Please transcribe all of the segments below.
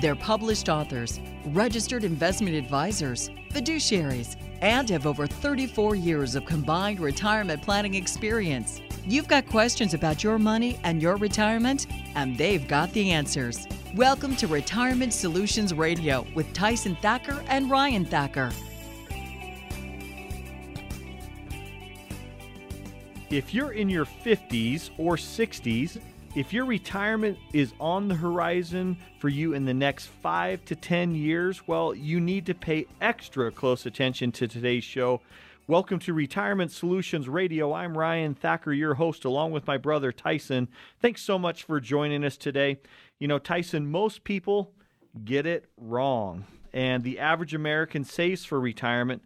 They're published authors, registered investment advisors, fiduciaries, and have over 34 years of combined retirement planning experience. You've got questions about your money and your retirement, and they've got the answers. Welcome to Retirement Solutions Radio with Tyson Thacker and Ryan Thacker. If you're in your 50s or 60s, if your retirement is on the horizon for you in the next five to 10 years, well, you need to pay extra close attention to today's show. Welcome to Retirement Solutions Radio. I'm Ryan Thacker, your host, along with my brother Tyson. Thanks so much for joining us today. You know, Tyson, most people get it wrong, and the average American saves for retirement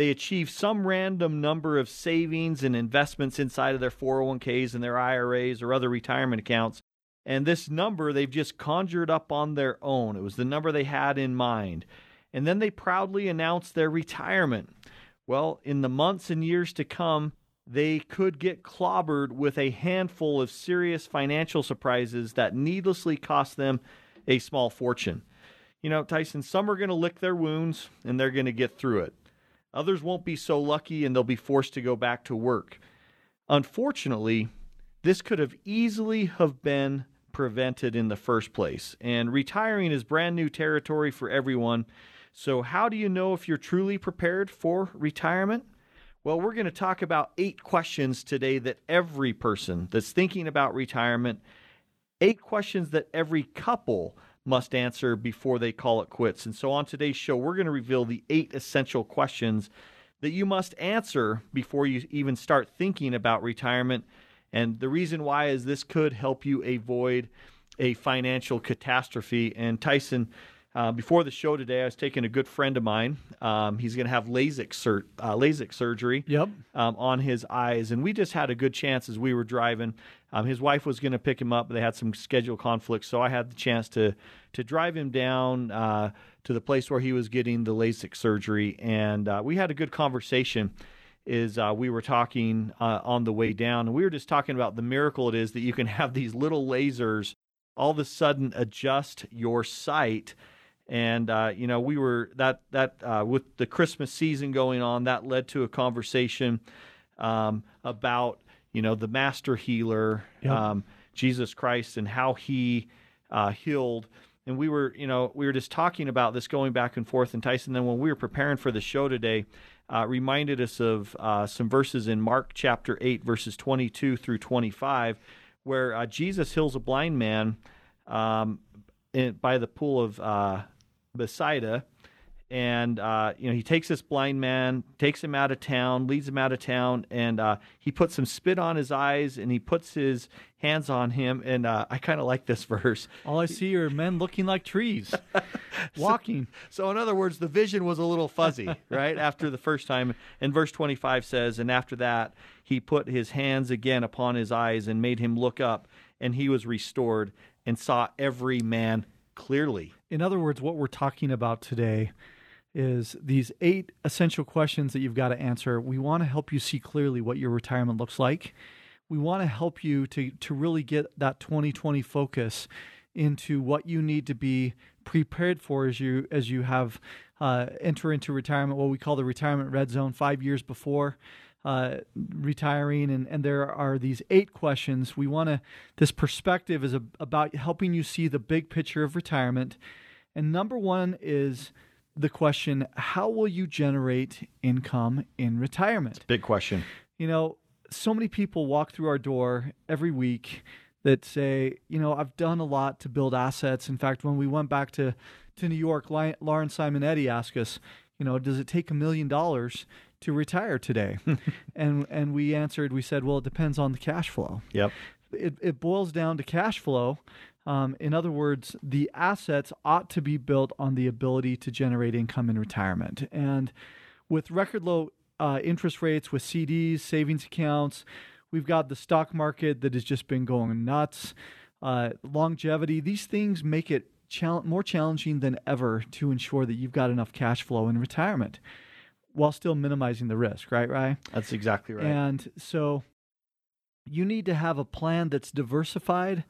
they achieve some random number of savings and investments inside of their 401ks and their IRAs or other retirement accounts. And this number they've just conjured up on their own. It was the number they had in mind. And then they proudly announced their retirement. Well, in the months and years to come, they could get clobbered with a handful of serious financial surprises that needlessly cost them a small fortune. You know, Tyson, some are going to lick their wounds and they're going to get through it. Others won't be so lucky and they'll be forced to go back to work. Unfortunately, this could have easily have been prevented in the first place. And retiring is brand new territory for everyone. So how do you know if you're truly prepared for retirement? Well, we're going to talk about eight questions today that every person that's thinking about retirement, eight questions that every couple must answer before they call it quits. And so on today's show, we're going to reveal the eight essential questions that you must answer before you even start thinking about retirement. And the reason why is this could help you avoid a financial catastrophe. And Tyson, uh, before the show today, I was taking a good friend of mine. Um, he's going to have LASIK, sur- uh, LASIK surgery yep. um, on his eyes. And we just had a good chance as we were driving. Um, his wife was going to pick him up, but they had some schedule conflicts. So I had the chance to, to drive him down uh, to the place where he was getting the LASIK surgery. And uh, we had a good conversation. Is uh, we were talking uh, on the way down, and we were just talking about the miracle it is that you can have these little lasers all of a sudden adjust your sight and uh, you know we were that that uh, with the Christmas season going on, that led to a conversation um, about you know the master healer, Yep. um, Jesus Christ, and how he uh, healed. And we were you know we were just talking about this going back and forth. And Tyson, then when we were preparing for the show today, uh, reminded us of uh, some verses in Mark chapter eight, verses twenty-two through twenty-five, where uh, Jesus heals a blind man. Um, in, by the pool of uh, Bethsaida, and uh, you know he takes this blind man, takes him out of town, leads him out of town, and uh, he puts some spit on his eyes, and he puts his hands on him. And uh, I kind of like this verse. All I see are men looking like trees, walking. So in other words, the vision was a little fuzzy, right? After the first time, and verse twenty-five says, and after that he put his hands again upon his eyes and made him look up, and he was restored and saw every man clearly. In other words, what we're talking about today is these eight essential questions that you've got to answer. We want to help you see clearly what your retirement looks like. We want to help you to to really get that 2020 focus into what you need to be prepared for as you as you have uh, enter into retirement. What we call the retirement red zone, five years before uh, retiring, and and there are these eight questions. We want to. This perspective is a, about helping you see the big picture of retirement. And number one is the question: How will you generate income in retirement? Big question. You know, so many people walk through our door every week that say, you know, I've done a lot to build assets. In fact, when we went back to, to New York, Lauren Simonetti asked us, you know, does it take a million dollars to retire today? and and we answered, we said, well, it depends on the cash flow. Yep. It, it boils down to cash flow. Um, in other words, the assets ought to be built on the ability to generate income in retirement. And with record low uh, interest rates, with CDs, savings accounts, we've got the stock market that has just been going nuts. Uh, longevity, these things make it chal- more challenging than ever to ensure that you've got enough cash flow in retirement while still minimizing the risk, right, Right. That's exactly right. And so you need to have a plan that's diversified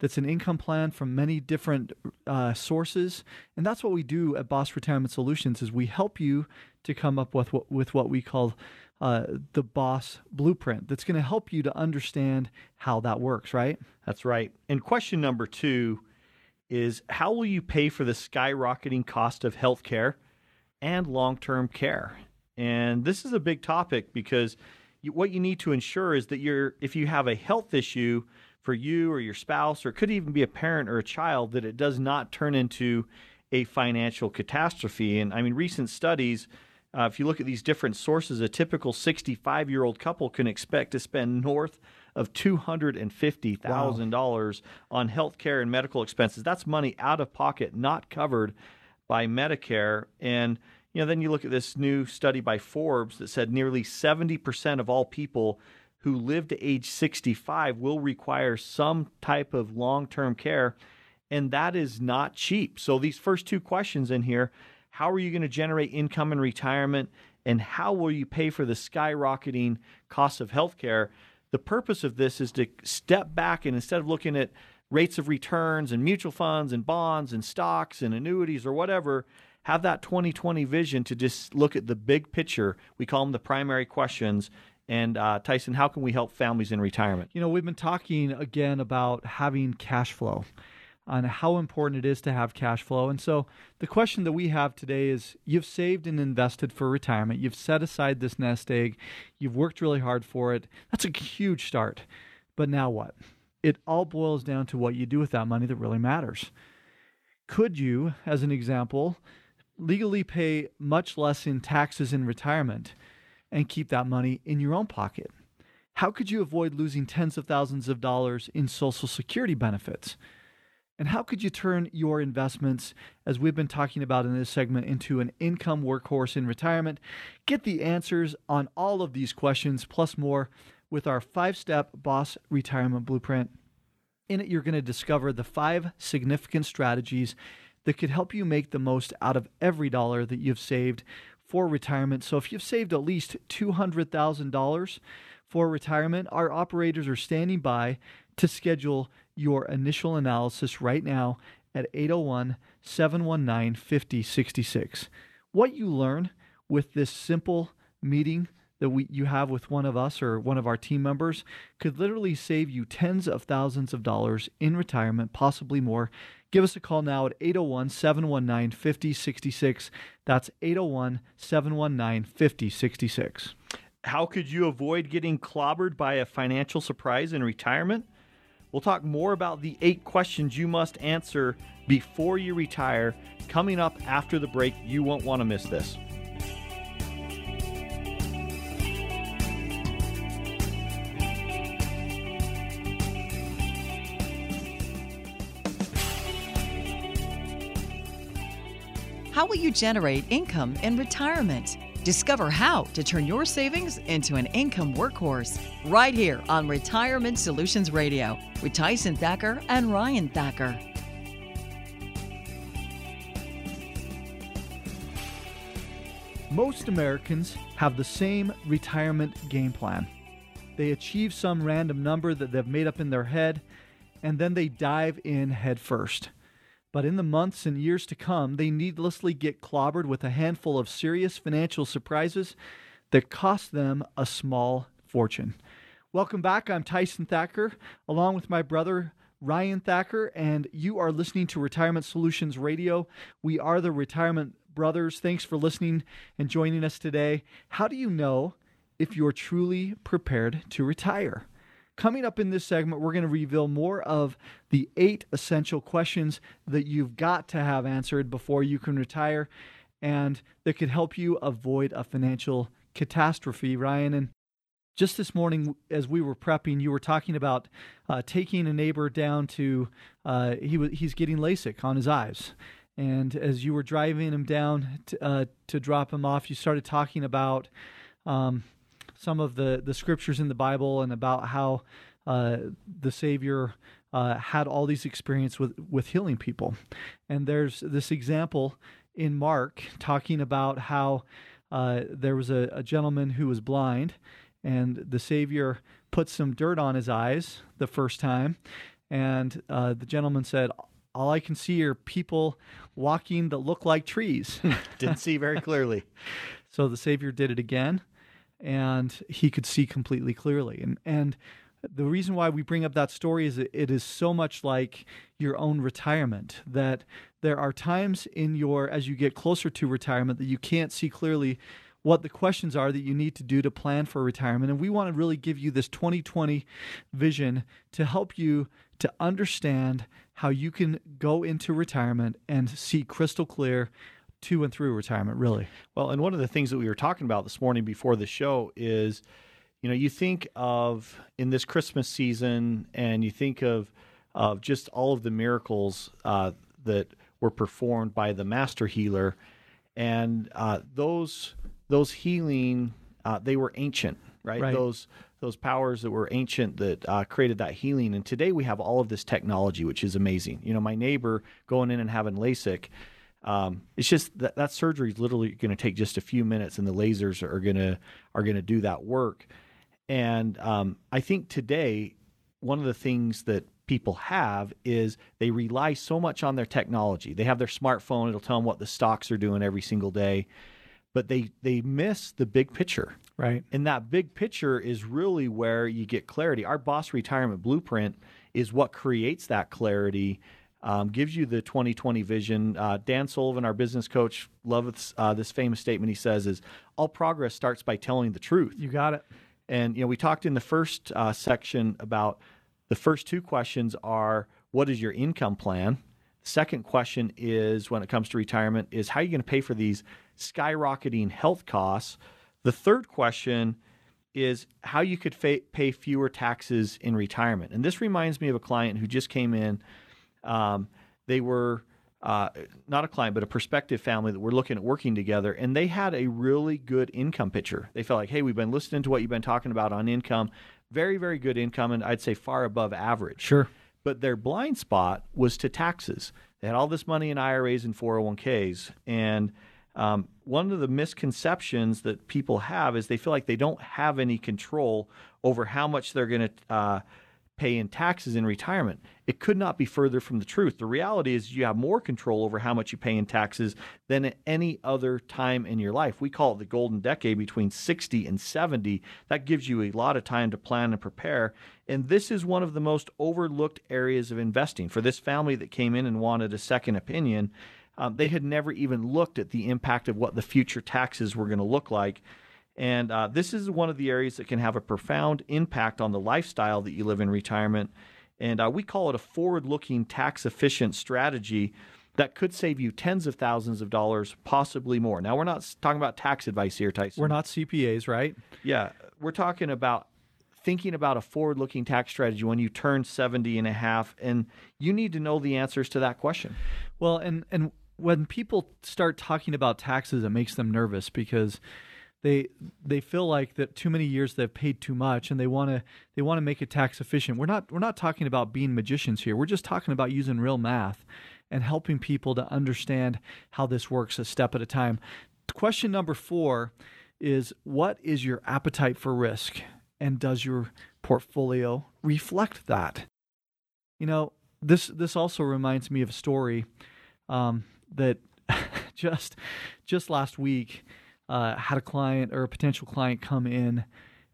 that's an income plan from many different uh, sources. And that's what we do at boss retirement solutions is we help you to come up with what, with what we call uh, the boss blueprint that's going to help you to understand how that works right? That's right. And question number two is how will you pay for the skyrocketing cost of healthcare and long-term care? And this is a big topic because you, what you need to ensure is that you're if you have a health issue for you or your spouse, or it could even be a parent or a child, that it does not turn into a financial catastrophe. And I mean, recent studies, uh, if you look at these different sources, a typical 65 year old couple can expect to spend north of $250,000 wow. on health care and medical expenses. That's money out of pocket, not covered by Medicare. And you know, then you look at this new study by Forbes that said nearly 70% of all people who live to age 65 will require some type of long term care, and that is not cheap. So, these first two questions in here how are you going to generate income in retirement, and how will you pay for the skyrocketing costs of healthcare? The purpose of this is to step back and instead of looking at rates of returns and mutual funds and bonds and stocks and annuities or whatever, have that 2020 vision to just look at the big picture. We call them the primary questions and uh, Tyson, how can we help families in retirement? You know, we've been talking again about having cash flow and how important it is to have cash flow. And so the question that we have today is you've saved and invested for retirement, you've set aside this nest egg, you've worked really hard for it. That's a huge start. But now what? It all boils down to what you do with that money that really matters. Could you, as an example, legally pay much less in taxes in retirement? And keep that money in your own pocket? How could you avoid losing tens of thousands of dollars in Social Security benefits? And how could you turn your investments, as we've been talking about in this segment, into an income workhorse in retirement? Get the answers on all of these questions, plus more, with our five step Boss Retirement Blueprint. In it, you're going to discover the five significant strategies that could help you make the most out of every dollar that you've saved for retirement. So if you've saved at least $200,000 for retirement, our operators are standing by to schedule your initial analysis right now at 801 719 5066. What you learn with this simple meeting that we you have with one of us or one of our team members could literally save you tens of thousands of dollars in retirement, possibly more. Give us a call now at 801 719 5066. That's 801 719 5066. How could you avoid getting clobbered by a financial surprise in retirement? We'll talk more about the eight questions you must answer before you retire coming up after the break. You won't want to miss this. How will you generate income in retirement? Discover how to turn your savings into an income workhorse right here on Retirement Solutions Radio with Tyson Thacker and Ryan Thacker. Most Americans have the same retirement game plan. They achieve some random number that they've made up in their head, and then they dive in head first. But in the months and years to come, they needlessly get clobbered with a handful of serious financial surprises that cost them a small fortune. Welcome back. I'm Tyson Thacker, along with my brother Ryan Thacker, and you are listening to Retirement Solutions Radio. We are the Retirement Brothers. Thanks for listening and joining us today. How do you know if you're truly prepared to retire? Coming up in this segment, we're going to reveal more of the eight essential questions that you've got to have answered before you can retire and that could help you avoid a financial catastrophe, Ryan. And just this morning as we were prepping, you were talking about uh, taking a neighbor down to uh, he was he's getting LASIK on his eyes, and as you were driving him down to, uh, to drop him off, you started talking about um, some of the the scriptures in the Bible and about how uh, the Savior. Uh, had all these experience with with healing people, and there's this example in Mark talking about how uh, there was a, a gentleman who was blind, and the Savior put some dirt on his eyes the first time, and uh, the gentleman said, "All I can see are people walking that look like trees." Didn't see very clearly. so the Savior did it again, and he could see completely clearly, and and the reason why we bring up that story is it is so much like your own retirement that there are times in your as you get closer to retirement that you can't see clearly what the questions are that you need to do to plan for retirement. And we want to really give you this 2020 vision to help you to understand how you can go into retirement and see crystal clear to and through retirement really well and one of the things that we were talking about this morning before the show is you know, you think of in this Christmas season, and you think of of just all of the miracles uh, that were performed by the master healer, and uh, those those healing uh, they were ancient, right? right? Those those powers that were ancient that uh, created that healing, and today we have all of this technology, which is amazing. You know, my neighbor going in and having LASIK. Um, it's just that that surgery is literally going to take just a few minutes, and the lasers are going to are going to do that work. And um, I think today, one of the things that people have is they rely so much on their technology. They have their smartphone, it'll tell them what the stocks are doing every single day, but they, they miss the big picture. Right. And that big picture is really where you get clarity. Our boss retirement blueprint is what creates that clarity. Um, gives you the 2020 vision. Uh, Dan Sullivan, our business coach, loves uh, this famous statement. He says, "Is all progress starts by telling the truth." You got it. And you know, we talked in the first uh, section about the first two questions are what is your income plan? The second question is when it comes to retirement is how are you going to pay for these skyrocketing health costs? The third question is how you could fa- pay fewer taxes in retirement. And this reminds me of a client who just came in. Um, they were uh, not a client, but a prospective family that were looking at working together, and they had a really good income picture. They felt like, hey, we've been listening to what you've been talking about on income, very, very good income, and I'd say far above average. Sure. But their blind spot was to taxes. They had all this money in IRAs and 401ks, and um, one of the misconceptions that people have is they feel like they don't have any control over how much they're going to uh, pay in taxes in retirement. It could not be further from the truth. The reality is you have more control over how much you pay in taxes than at any other time in your life. We call it the golden decade between 60 and 70. That gives you a lot of time to plan and prepare. And this is one of the most overlooked areas of investing. For this family that came in and wanted a second opinion, um, they had never even looked at the impact of what the future taxes were going to look like and uh, this is one of the areas that can have a profound impact on the lifestyle that you live in retirement. And uh, we call it a forward looking, tax efficient strategy that could save you tens of thousands of dollars, possibly more. Now, we're not talking about tax advice here, Tyson. We're not CPAs, right? Yeah. We're talking about thinking about a forward looking tax strategy when you turn 70 and a half, and you need to know the answers to that question. Well, and, and when people start talking about taxes, it makes them nervous because they they feel like that too many years they've paid too much and they want to they want to make it tax efficient. We're not we're not talking about being magicians here. We're just talking about using real math and helping people to understand how this works a step at a time. Question number 4 is what is your appetite for risk and does your portfolio reflect that? You know, this this also reminds me of a story um, that just just last week uh, had a client or a potential client come in,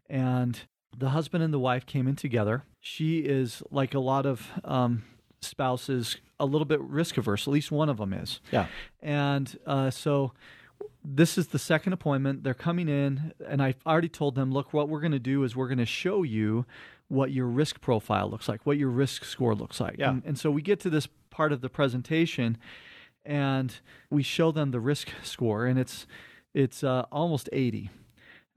and the husband and the wife came in together. She is like a lot of um, spouses, a little bit risk averse. At least one of them is. Yeah. And uh, so this is the second appointment. They're coming in, and I've already told them, look, what we're going to do is we're going to show you what your risk profile looks like, what your risk score looks like. Yeah. And, and so we get to this part of the presentation, and we show them the risk score, and it's it's uh, almost 80.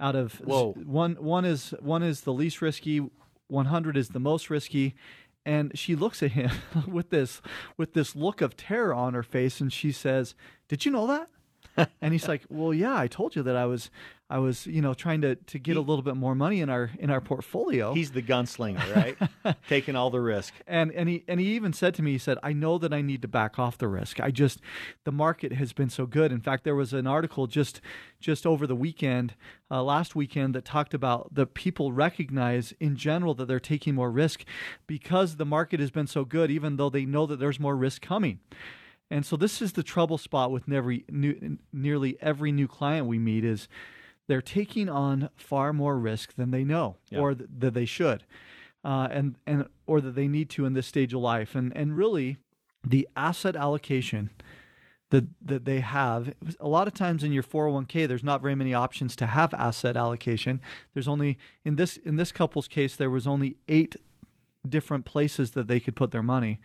out of Whoa. one one is one is the least risky, 100 is the most risky, and she looks at him with this with this look of terror on her face, and she says, "Did you know that?" and he's like, "Well, yeah, I told you that I was, I was, you know, trying to to get a little bit more money in our in our portfolio." He's the gunslinger, right? Taking all the risk. and and he and he even said to me, he said, "I know that I need to back off the risk. I just, the market has been so good. In fact, there was an article just just over the weekend, uh, last weekend, that talked about the people recognize in general that they're taking more risk because the market has been so good, even though they know that there's more risk coming." And so this is the trouble spot with nearly, new, nearly every new client we meet is they're taking on far more risk than they know Yeah. or th- that they should, uh, and and or that they need to in this stage of life. And and really, the asset allocation that that they have a lot of times in your 401k there's not very many options to have asset allocation there's only in this in this couple's case there was only eight different places that they could put their money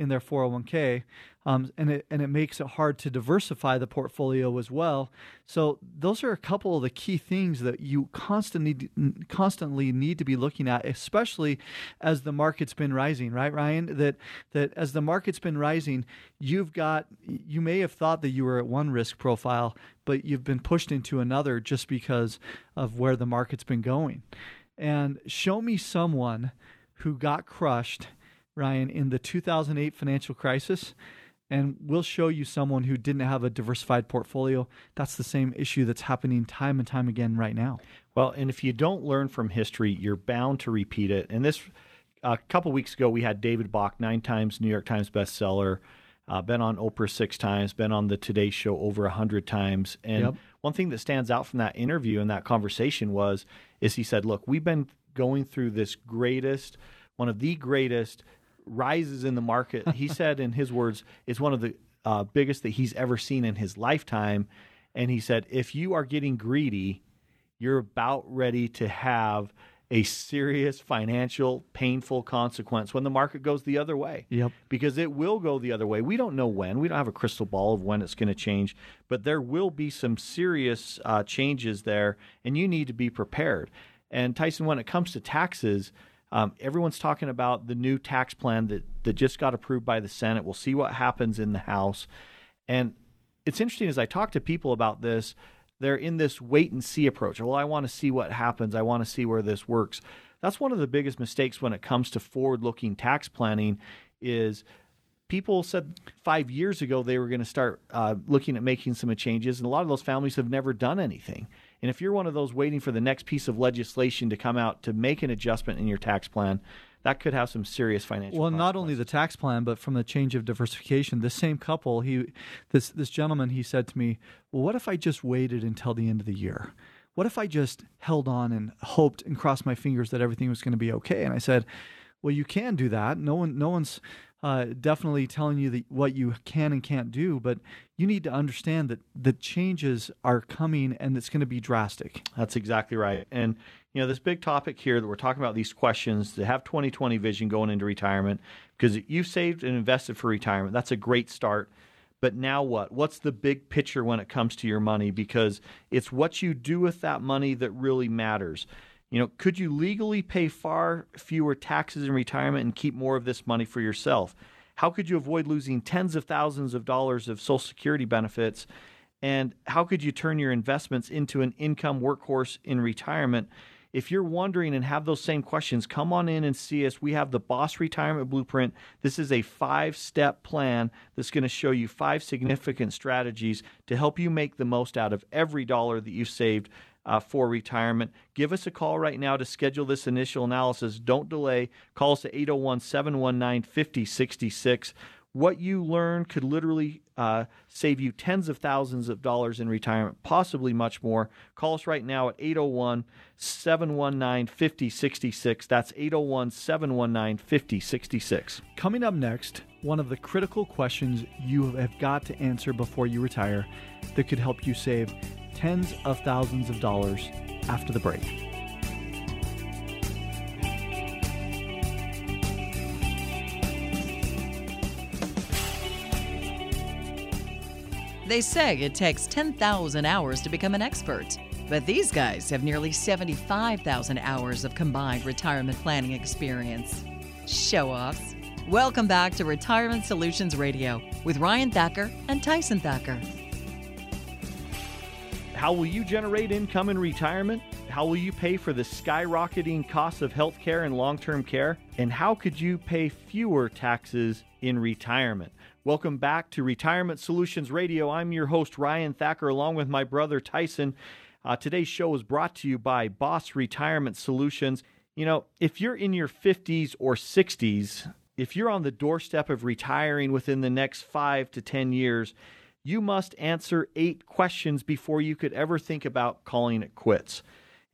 in their 401k um, and it and it makes it hard to diversify the portfolio as well. So those are a couple of the key things that you constantly constantly need to be looking at especially as the market's been rising right Ryan? That that as the market's been rising you've got you may have thought that you were at one risk profile but you've been pushed into another just because of where the market's been going. And show me someone who got crushed, Ryan, in the 2008 financial crisis, and we'll show you someone who didn't have a diversified portfolio. That's the same issue that's happening time and time again right now. Well, and if you don't learn from history, you're bound to repeat it. And this, a couple weeks ago, we had David Bach, nine times New York Times bestseller, uh, been on Oprah six times, been on the Today Show over a hundred times. And Yep. one thing that stands out from that interview and that conversation was, is he said, "Look, we've been going through this greatest, one of the greatest rises in the market." he said, in his words, it's one of the uh, biggest that he's ever seen in his lifetime. And he said, if you are getting greedy, you're about ready to have a serious financial painful consequence when the market goes the other way. Yep. Because it will go the other way. We don't know when. We don't have a crystal ball of when it's going to change, but there will be some serious uh, changes there, and you need to be prepared. And Tyson, when it comes to taxes, um, everyone's talking about the new tax plan that, that just got approved by the Senate. We'll see what happens in the House. And it's interesting as I talk to people about this, they're in this wait and see approach. Well, I want to see what happens. I want to see where this works. That's one of the biggest mistakes when it comes to forward-looking tax planning is people said five years ago they were going to start uh, looking at making some changes, and a lot of those families have never done anything. And if you're one of those waiting for the next piece of legislation to come out to make an adjustment in your tax plan, that could have some serious financial. Well, not only the tax plan, but from the change of diversification. This same couple, he, this this gentleman, he said to me, "Well, what if I just waited until the end of the year? What if I just held on and hoped and crossed my fingers that everything was going to be okay?" And I said, "Well, you can do that. No one, no one's." Uh, definitely telling you what you can and can't do, but you need to understand that the changes are coming and it's going to be drastic. That's exactly right. And you know, this big topic here that we're talking about these questions to have 2020 vision going into retirement because you've saved and invested for retirement. That's a great start. But now what? What's the big picture when it comes to your money because it's what you do with that money that really matters. You know, could you legally pay far fewer taxes in retirement and keep more of this money for yourself? How could you avoid losing tens of thousands of dollars of Social Security benefits? And how could you turn your investments into an income workhorse in retirement? If you're wondering and have those same questions, come on in and see us. We have the Boss Retirement Blueprint. This is a five step plan that's going to show you five significant strategies to help you make the most out of every dollar that you've saved uh, for retirement. Give us a call right now to schedule this initial analysis. Don't delay. Call us at 801 719 5066. What you learn could literally uh, save you tens of thousands of dollars in retirement, possibly much more. Call us right now at 801 719 5066. That's 801 719 5066. Coming up next, one of the critical questions you have got to answer before you retire that could help you save tens of thousands of dollars after the break. They say it takes 10,000 hours to become an expert. But these guys have nearly 75,000 hours of combined retirement planning experience. Show offs. Welcome back to Retirement Solutions Radio with Ryan Thacker and Tyson Thacker. How will you generate income in retirement? How will you pay for the skyrocketing costs of healthcare and long term care? And how could you pay fewer taxes in retirement? Welcome back to Retirement Solutions Radio. I'm your host, Ryan Thacker, along with my brother, Tyson. Uh, today's show is brought to you by Boss Retirement Solutions. You know, if you're in your 50s or 60s, if you're on the doorstep of retiring within the next five to 10 years, you must answer eight questions before you could ever think about calling it quits.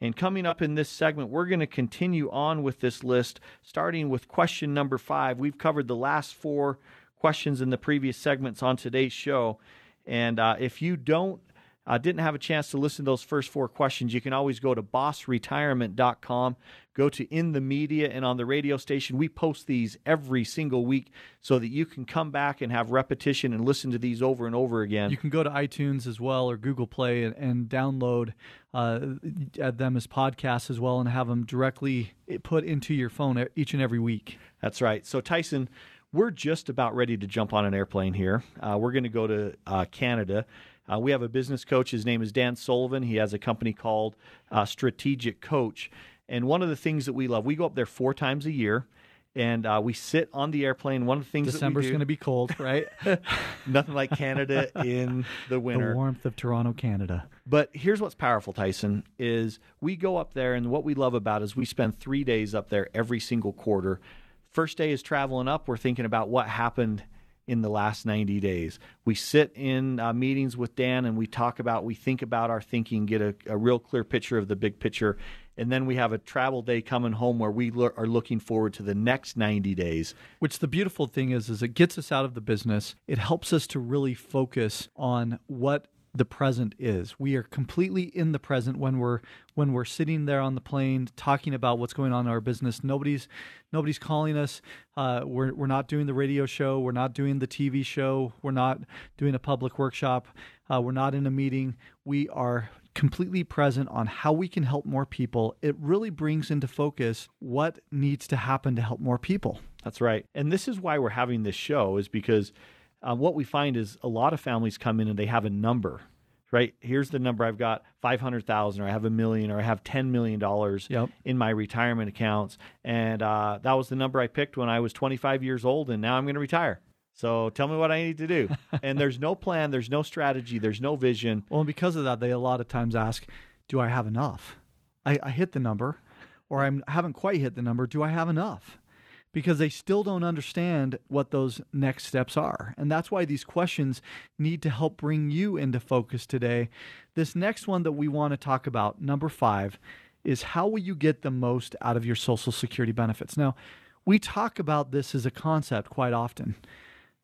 And coming up in this segment, we're going to continue on with this list, starting with question number five. We've covered the last four questions in the previous segments on today's show. And uh, if you don't uh, didn't have a chance to listen to those first four questions, you can always go to bossretirement.com, go to In the Media, and on the radio station. We post these every single week so that you can come back and have repetition and listen to these over and over again. You can go to iTunes as well or Google Play and, and download uh, them as podcasts as well and have them directly put into your phone each and every week. That's right. So, Tyson, we're just about ready to jump on an airplane here. Uh, we're going to go to uh, Canada. Uh, we have a business coach. His name is Dan Sullivan. He has a company called uh, Strategic Coach. And one of the things that we love, we go up there four times a year and uh, we sit on the airplane. One of the things December's going to be cold, right? Nothing like Canada in the winter. The warmth of Toronto, Canada. But here's what's powerful, Tyson, is we go up there, and what we love about is we spend three days up there every single quarter. First day is traveling up. We're thinking about what happened in the last 90 days. We sit in uh, meetings with Dan and we talk about, we think about our thinking, get a, a, real clear picture of the big picture. And then we have a travel day coming home where we lo- are looking forward to the next 90 days. Which the beautiful thing is, is it gets us out of the business. It helps us to really focus on what the present is. We are completely in the present when we're when we're sitting there on the plane talking about what's going on in our business. Nobody's nobody's calling us. Uh, we're we're not doing the radio show. We're not doing the TV show. We're not doing a public workshop. Uh, we're not in a meeting. We are completely present on how we can help more people. It really brings into focus what needs to happen to help more people. That's right. And this is why we're having this show is because uh, what we find is a lot of families come in and they have a number right here's the number i've got 500000 or i have a million or i have $10 million yep. in my retirement accounts and uh, that was the number i picked when i was 25 years old and now i'm going to retire so tell me what i need to do and there's no plan there's no strategy there's no vision well and because of that they a lot of times ask do i have enough i, I hit the number or i haven't quite hit the number do i have enough because they still don't understand what those next steps are. And that's why these questions need to help bring you into focus today. This next one that we want to talk about, number five, is how will you get the most out of your Social Security benefits? Now, we talk about this as a concept quite often,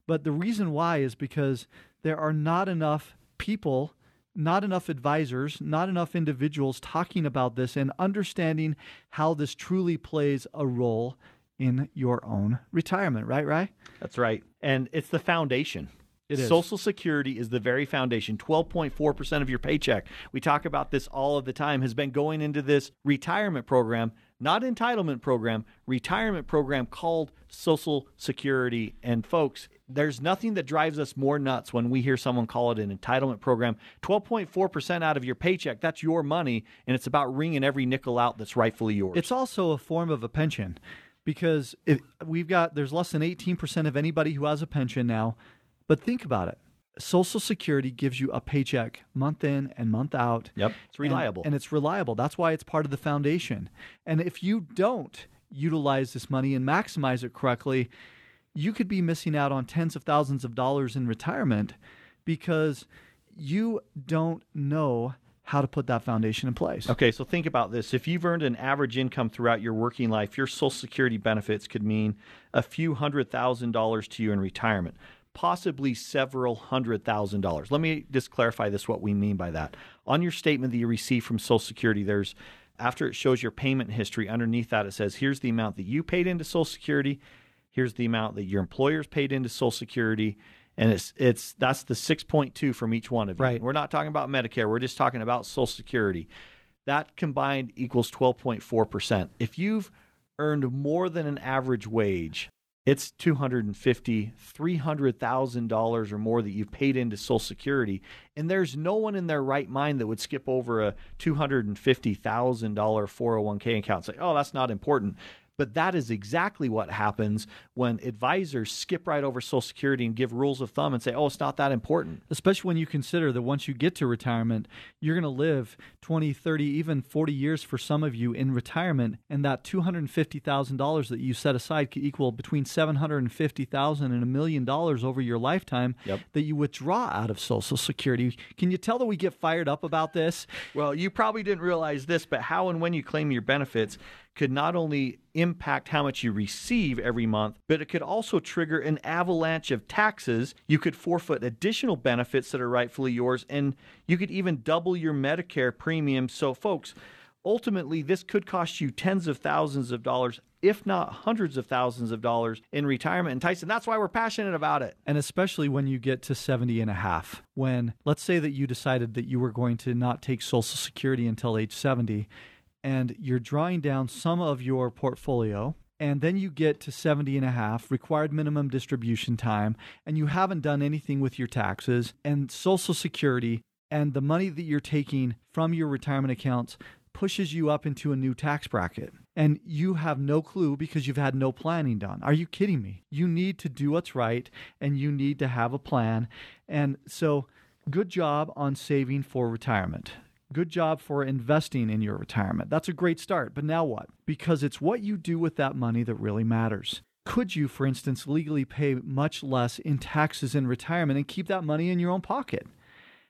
but the reason why is because there are not enough people not enough advisors, not enough individuals talking about this and understanding how this truly plays a role in your own retirement, right, right? That's right. And it's the foundation. It is. Social Security is the very foundation. 12.4% of your paycheck, we talk about this all of the time, has been going into this retirement program, not entitlement program, retirement program called Social Security. And folks, there's nothing that drives us more nuts when we hear someone call it an entitlement program. 12.4% out of your paycheck, that's your money, and it's about wringing every nickel out that's rightfully yours. It's also a form of a pension because if we've got there's less than 18% of anybody who has a pension now but think about it social security gives you a paycheck month in and month out. Yep. It's reliable. and, and, it's reliable. That's why it's part of the foundation. And if you don't utilize this money and maximize it correctly you could be missing out on tens of thousands of dollars in retirement because you don't know how to put that foundation in place. Okay, so think about this. If you've earned an average income throughout your working life, your Social Security benefits could mean a few hundred thousand dollars to you in retirement, possibly several hundred thousand dollars. Let me just clarify this what we mean by that. On your statement that you receive from Social Security, there's after it shows your payment history, underneath that it says here's the amount that you paid into Social Security, here's the amount that your employers paid into Social Security, and it's it's that's the 6.2 from each one of you. Right. We're not talking about Medicare. We're just talking about Social Security. That combined equals 12.4%. If you've earned more than an average wage, it's 250 $300,000 or more that you've paid into Social Security. And there's no one in their right mind that would skip over a $250,000 401k account and say, oh, that's not important. But that is exactly what happens when advisors skip right over Social Security and give rules of thumb and say, oh, it's not that important. Especially when you consider that once you get to retirement, you're going to live 20, 30, even 40 years for some of you in retirement. And that $250,000 that you set aside could equal between 750,000 and a million dollars over your lifetime Yep. that you withdraw out of Social Security. Can you tell that we get fired up about this? Well, you probably didn't realize this, but how and when you claim your benefits could not only impact how much you receive every month, but it could also trigger an avalanche of taxes. You could forfeit additional benefits that are rightfully yours, and you could even double your Medicare premium. So, folks, ultimately, this could cost you tens of thousands of dollars, if not hundreds of thousands of dollars in retirement. And Tyson, that's why we're passionate about it. And especially when you get to 70 and a half, when let's say that you decided that you were going to not take Social Security until age 70, and you're drawing down some of your portfolio, and then you get to 70 and a half, required minimum distribution time, and you haven't done anything with your taxes and Social Security, and the money that you're taking from your retirement accounts pushes you up into a new tax bracket. And you have no clue because you've had no planning done. Are you kidding me? You need to do what's right and you need to have a plan. And so, good job on saving for retirement. Good job for investing in your retirement. That's a great start. But now what? Because it's what you do with that money that really matters. Could you, for instance, legally pay much less in taxes in retirement and keep that money in your own pocket?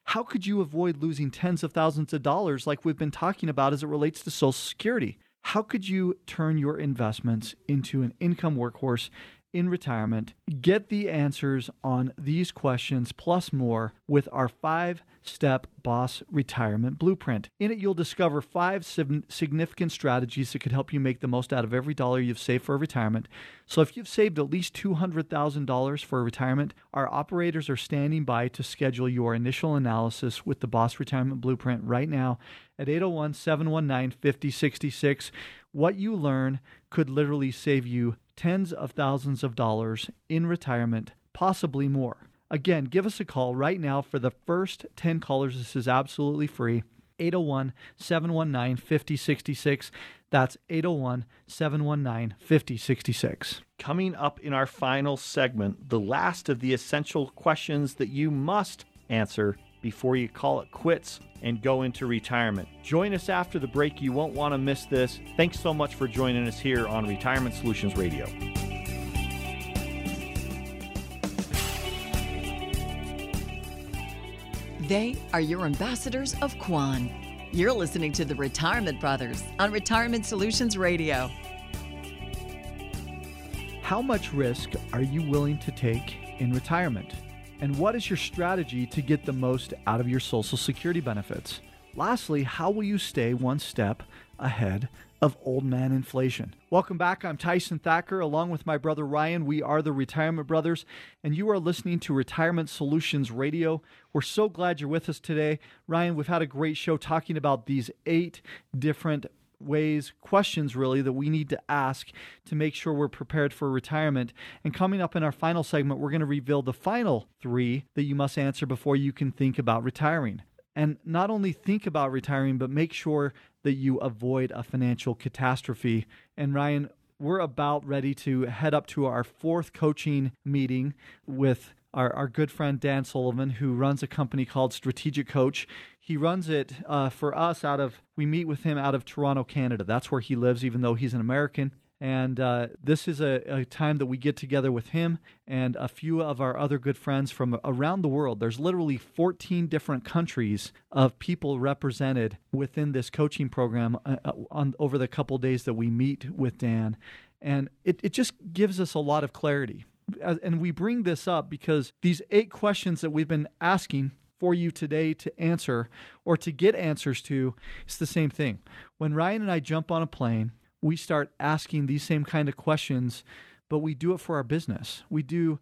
How could you avoid losing tens of thousands of dollars like we've been talking about as it relates to Social Security? How could you turn your investments into an income workhorse in retirement? Get the answers on these questions plus more with our five step boss retirement blueprint. In it, you'll discover five significant strategies that could help you make the most out of every dollar you've saved for retirement. So, if you've saved at least $200,000 for retirement, our operators are standing by to schedule your initial analysis with the Boss Retirement Blueprint right now at 801 719 5066. What you learn could literally save you tens of thousands of dollars in retirement, possibly more. Again, give us a call right now for the first 10 callers. This is absolutely free. 801 719 5066. That's 801 719 5066. Coming up in our final segment, the last of the essential questions that you must answer before you call it quits and go into retirement. Join us after the break. You won't want to miss this. Thanks so much for joining us here on Retirement Solutions Radio. They are your ambassadors of Kwan. You're listening to the Retirement Brothers on Retirement Solutions Radio. How much risk are you willing to take in retirement? And what is your strategy to get the most out of your Social Security benefits? Lastly, how will you stay one step ahead of old man inflation? Welcome back. I'm Tyson Thacker. Along with my brother Ryan, we are the Retirement Brothers, and you are listening to Retirement Solutions Radio. We're so glad you're with us today. Ryan, we've had a great show talking about these eight different ways, questions really, that we need to ask to make sure we're prepared for retirement. And coming up in our final segment, we're going to reveal the final three that you must answer before you can think about retiring. And not only think about retiring, but make sure that you avoid a financial catastrophe. And Ryan, we're about ready to head up to our fourth coaching meeting with our, our good friend Dan Sullivan, who runs a company called Strategic Coach. He runs it uh, for us out of, we meet with him out of Toronto, Canada. That's where he lives, even though he's an American. And uh, this is a, a, time that we get together with him and a few of our other good friends from around the world. There's literally 14 different countries of people represented within this coaching program uh, on over the couple days that we meet with Dan. And it, it just gives us a lot of clarity. And we bring this up because these eight questions that we've been asking for you today to answer or to get answers to, it's the same thing. When Ryan and I jump on a plane, we start asking these same kind of questions, but we do it for our business. We do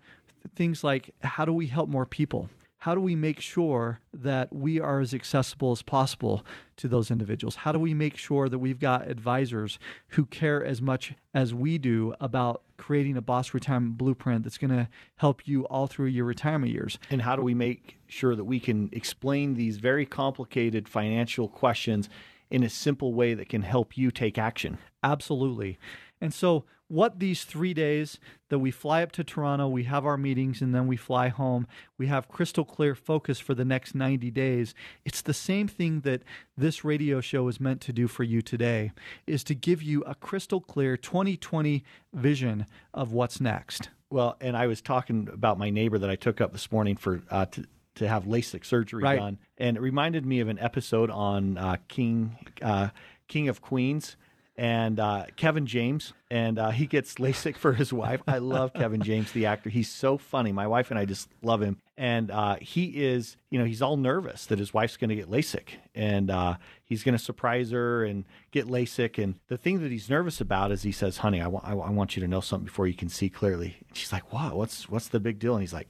things like how do we help more people? How do we make sure that we are as accessible as possible to those individuals? How do we make sure that we've got advisors who care as much as we do about creating a boss retirement blueprint that's going to help you all through your retirement years? And how do we make sure that we can explain these very complicated financial questions in a simple way that can help you take action? Absolutely. And so, what these three days that we fly up to Toronto, we have our meetings, and then we fly home, we have crystal clear focus for the next 90 days. It's the same thing that this radio show is meant to do for you today, is to give you a crystal clear 2020 vision of what's next. Well, and I was talking about my neighbor that I took up this morning for uh, to, to have LASIK surgery right. done, and it reminded me of an episode on uh, King uh, King of Queens and uh, Kevin James, and uh, he gets LASIK for his wife. I love Kevin James, the actor. He's so funny. My wife and I just love him. And uh, he is, you know, he's all nervous that his wife's going to get LASIK, and uh, he's going to surprise her and get LASIK. And the thing that he's nervous about is he says, "Honey, I, wa- I, I want you to know something before you can see clearly." And she's like, "What? What's what's the big deal?" And he's like,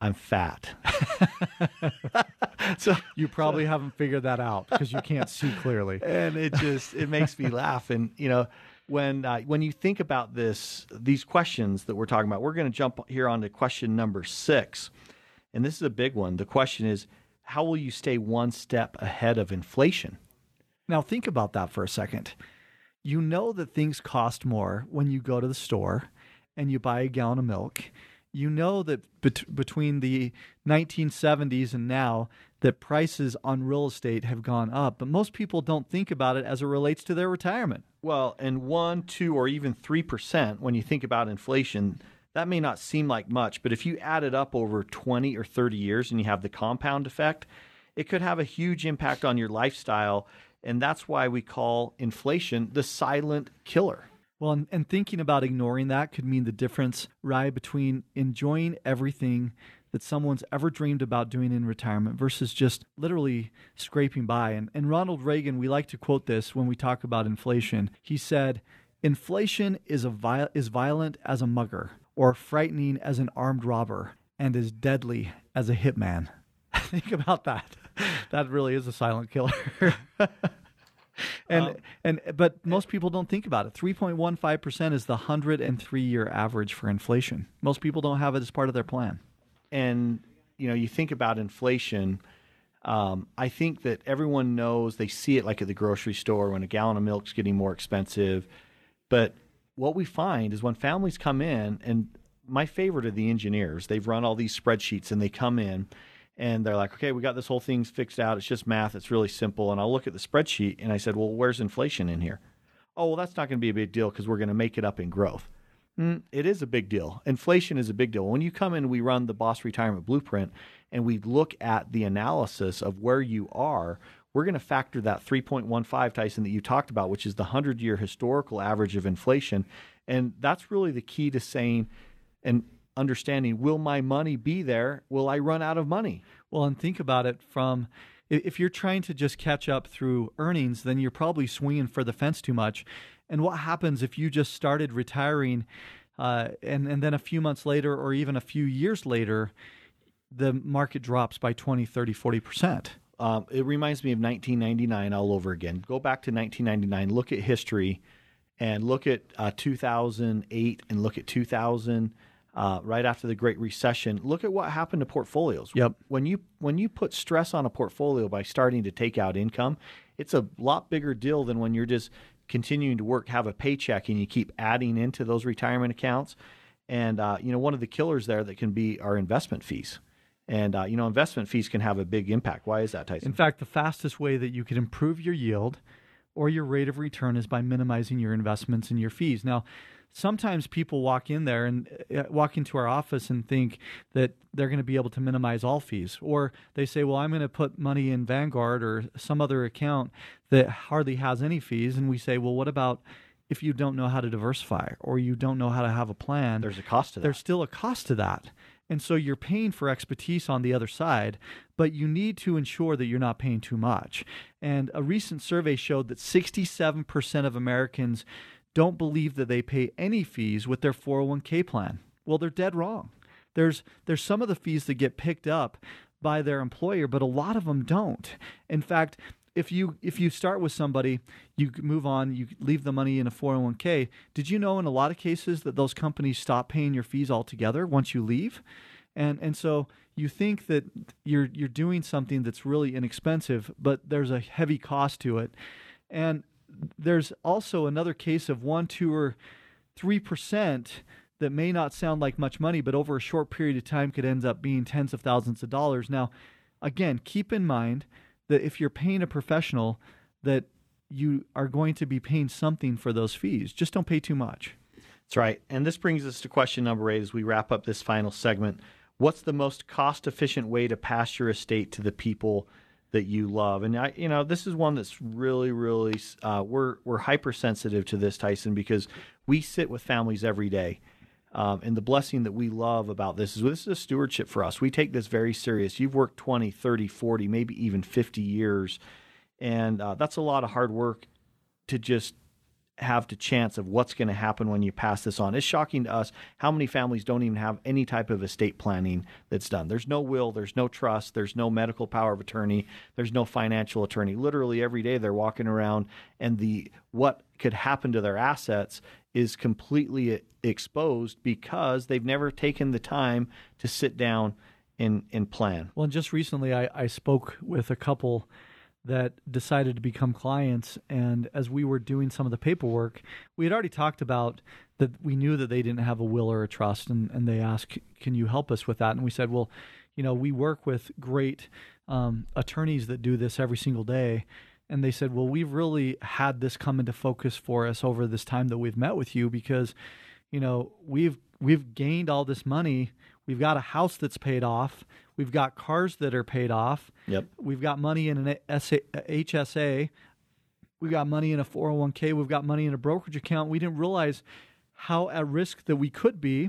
"I'm fat." so you probably so, haven't figured that out because you can't see clearly. And it just it makes me laugh. And you know, when uh, when you think about this, these questions that we're talking about, we're going to jump here on to question number six, and this is a big one. The question is, how will you stay one step ahead of inflation? Now think about that for a second. You know that things cost more when you go to the store and you buy a gallon of milk you know that bet- between the 1970s and now that prices on real estate have gone up but most people don't think about it as it relates to their retirement. Well and 1 2 or even 3% when you think about inflation that may not seem like much but if you add it up over 20 or 30 years and you have the compound effect it could have a huge impact on your lifestyle and that's why we call inflation the silent killer well, and, and, thinking about ignoring that could mean the difference, right, between enjoying everything that someone's ever dreamed about doing in retirement versus just literally scraping by. And, and Ronald Reagan, we like to quote this when we talk about inflation. He said, Inflation is, a vi- is violent as a mugger, or frightening as an armed robber, and as deadly as a hitman. Think about that. That really is a silent killer. and um, and but most people don't think about it. Three point one five percent is the hundred and three year average for inflation. Most people don't have it as part of their plan. And you know, you think about inflation. Um, I think that everyone knows they see it like at the grocery store when a gallon of milk's getting more expensive. But what we find is when families come in, and my favorite are the engineers. They've run all these spreadsheets and they come in and they're like, okay, we got this whole thing fixed out. It's just math. It's really simple. And I'll look at the spreadsheet and I said, well, where's inflation in here? Oh, well, that's not going to be a big deal because we're going to make it up in growth. Mm, it is a big deal. Inflation is a big deal. When you come in, we run the Boss Retirement Blueprint and we look at the analysis of where you are. We're going to factor that 3.15, Tyson, that you talked about, which is the 100 year historical average of inflation. And that's really the key to saying, and understanding will my money be there? Will I run out of money? Well, and think about it from if you're trying to just catch up through earnings, then you're probably swinging for the fence too much. And what happens if you just started retiring uh, and, and then a few months later or even a few years later, the market drops by 20, 30, 40%? Um, it reminds me of 1999 all over again. Go back to 1999, look at history, and look at uh, 2008 and look at 2000 uh, right after the Great Recession. Look at what happened to portfolios. Yep. When you when you put stress on a portfolio by starting to take out income, it's a lot bigger deal than when you're just continuing to work, have a paycheck, and you keep adding into those retirement accounts. And uh, you know, one of the killers there that can be our investment fees. And uh, you know, investment fees can have a big impact. Why is that, Tyson? In fact, the fastest way that you can improve your yield or your rate of return is by minimizing your investments and your fees. Now, sometimes people walk in there and uh, walk into our office and think that they're going to be able to minimize all fees. Or they say well i'm going to put money in vanguard or some other account that hardly has any fees. And we say well what about if you don't know how to diversify or you don't know how to have a plan? There's a cost to that. There's still a cost to that. And so you're paying for expertise on the other side, but you need to ensure that you're not paying too much. And a recent survey showed that 67% of Americans don't believe that they pay any fees with their 401k plan. Well, they're dead wrong. There's there's some of the fees that get picked up by their employer, but a lot of them don't. In fact, if you if you start with somebody, you move on, you leave the money in a 401k. Did you know in a lot of cases that those companies stop paying your fees altogether once you leave? And and so you think that you're you're doing something that's really inexpensive, but there's a heavy cost to it. And there's also another case of 1, 2 or 3% that may not sound like much money, but over a short period of time could end up being tens of thousands of dollars. Now, again, keep in mind that if you're paying a professional, that you are going to be paying something for those fees. Just don't pay too much. That's right. And this brings us to question number eight as we wrap up this final segment. What's the most cost efficient way to pass your estate to the people that you love? And I, you know, this is one that's really, really, uh, we're we're hypersensitive to this, Tyson, because we sit with families every day um, and the blessing that we love about this is this is a stewardship for us. We take this very serious. You've worked 20, 30, 40, maybe even 50 years. And uh, that's a lot of hard work to just have the chance of what's going to happen when you pass this on. It's shocking to us how many families don't even have any type of estate planning that's done. There's no will, there's no trust, there's no medical power of attorney, there's no financial attorney. Literally every day they're walking around and the what could happen to their assets is completely exposed because they've never taken the time to sit down and, and plan. Well, just recently I, I spoke with a couple that decided to become clients. And as we were doing some of the paperwork, we had already talked about that we knew that they didn't have a will or a trust. And, and they asked, Can you help us with that? And we said, Well, you know, we work with great um, attorneys that do this every single day and they said, "Well, we've really had this come into focus for us over this time that we've met with you because, you know, we've we've gained all this money. We've got a house that's paid off. We've got cars that are paid off. Yep. We've got money in an HSA. We've got money in a 401k. We've got money in a brokerage account. We didn't realize how at risk that we could be.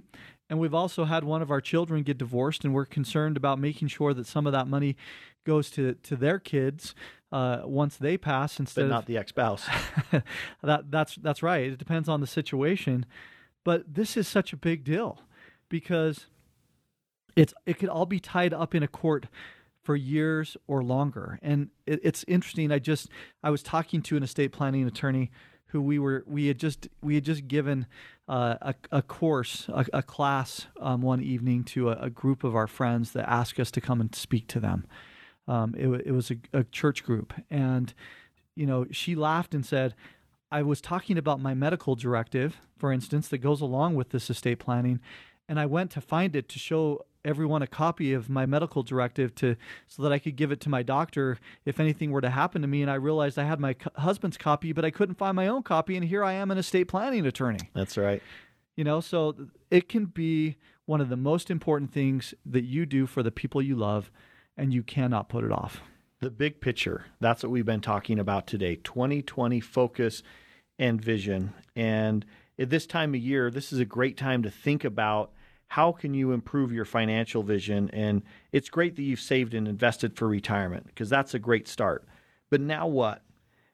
And we've also had one of our children get divorced, and we're concerned about making sure that some of that money goes to, to their kids uh, once they pass instead but not of, the ex-spouse. that that's that's right. It depends on the situation, but this is such a big deal because it's it could all be tied up in a court for years or longer. And it, it's interesting. I just I was talking to an estate planning attorney who we were we had just we had just given uh, a, a course a, a class um, one evening to a, a, group of our friends that asked us to come and speak to them um, it, it, was a, a church group, and you know, she laughed and said, "I was talking about my medical directive, for instance, that goes along with this estate planning, and I went to find it to show everyone a copy of my medical directive to so that I could give it to my doctor if anything were to happen to me and I realized I had my co- husband's copy but I couldn't find my own copy and here I am an estate planning attorney. That's right. You know, so it can be one of the most important things that you do for the people you love and you cannot put it off. The big picture. That's what we've been talking about today 2020 focus and vision. And at this time of year, this is a great time to think about how can you improve your financial vision and it's great that you've saved and invested for retirement because that's a great start. But now what?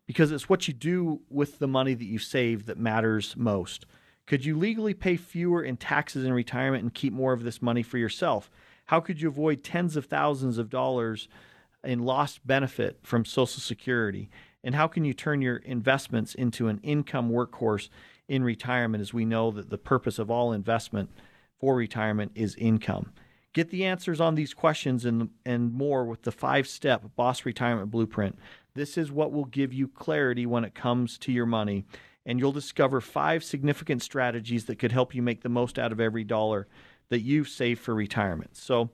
Because it's what you do with the money that you save that matters most. Could you legally pay fewer in taxes in retirement and keep more of this money for yourself? How could you avoid tens of thousands of dollars in lost benefit from Social Security? And how can you turn your investments into an income workhorse in retirement, as we know that the purpose of all investment for retirement is income? Get the answers on these questions and, and more with the five step Boss Retirement Blueprint. This is what will give you clarity when it comes to your money, and you'll discover five significant strategies that could help you make the most out of every dollar that you've saved for retirement. So,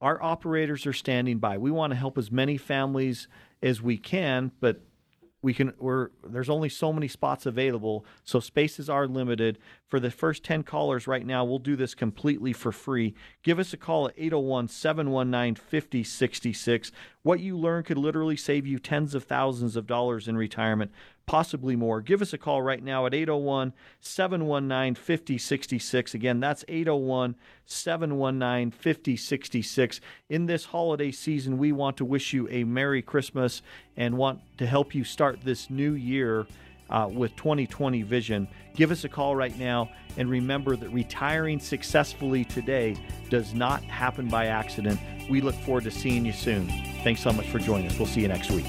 our operators are standing by. We want to help as many families as we can, but we can we're there's only so many spots available so spaces are limited. For the first 10 callers right now we'll do this completely for free. Give us a call at 801-719-5066 what you learn could literally save you tens of thousands of dollars in retirement possibly more. Give us a call right now at 801 719 5066. Again, that's 801 719 5066. In this holiday season, we want to wish you a Merry Christmas and want to help you start this new year uh, with 2020 vision, give us a call right now. And remember that retiring successfully today does not happen by accident. We look forward to seeing you soon. Thanks so much for joining us. We'll see you next week.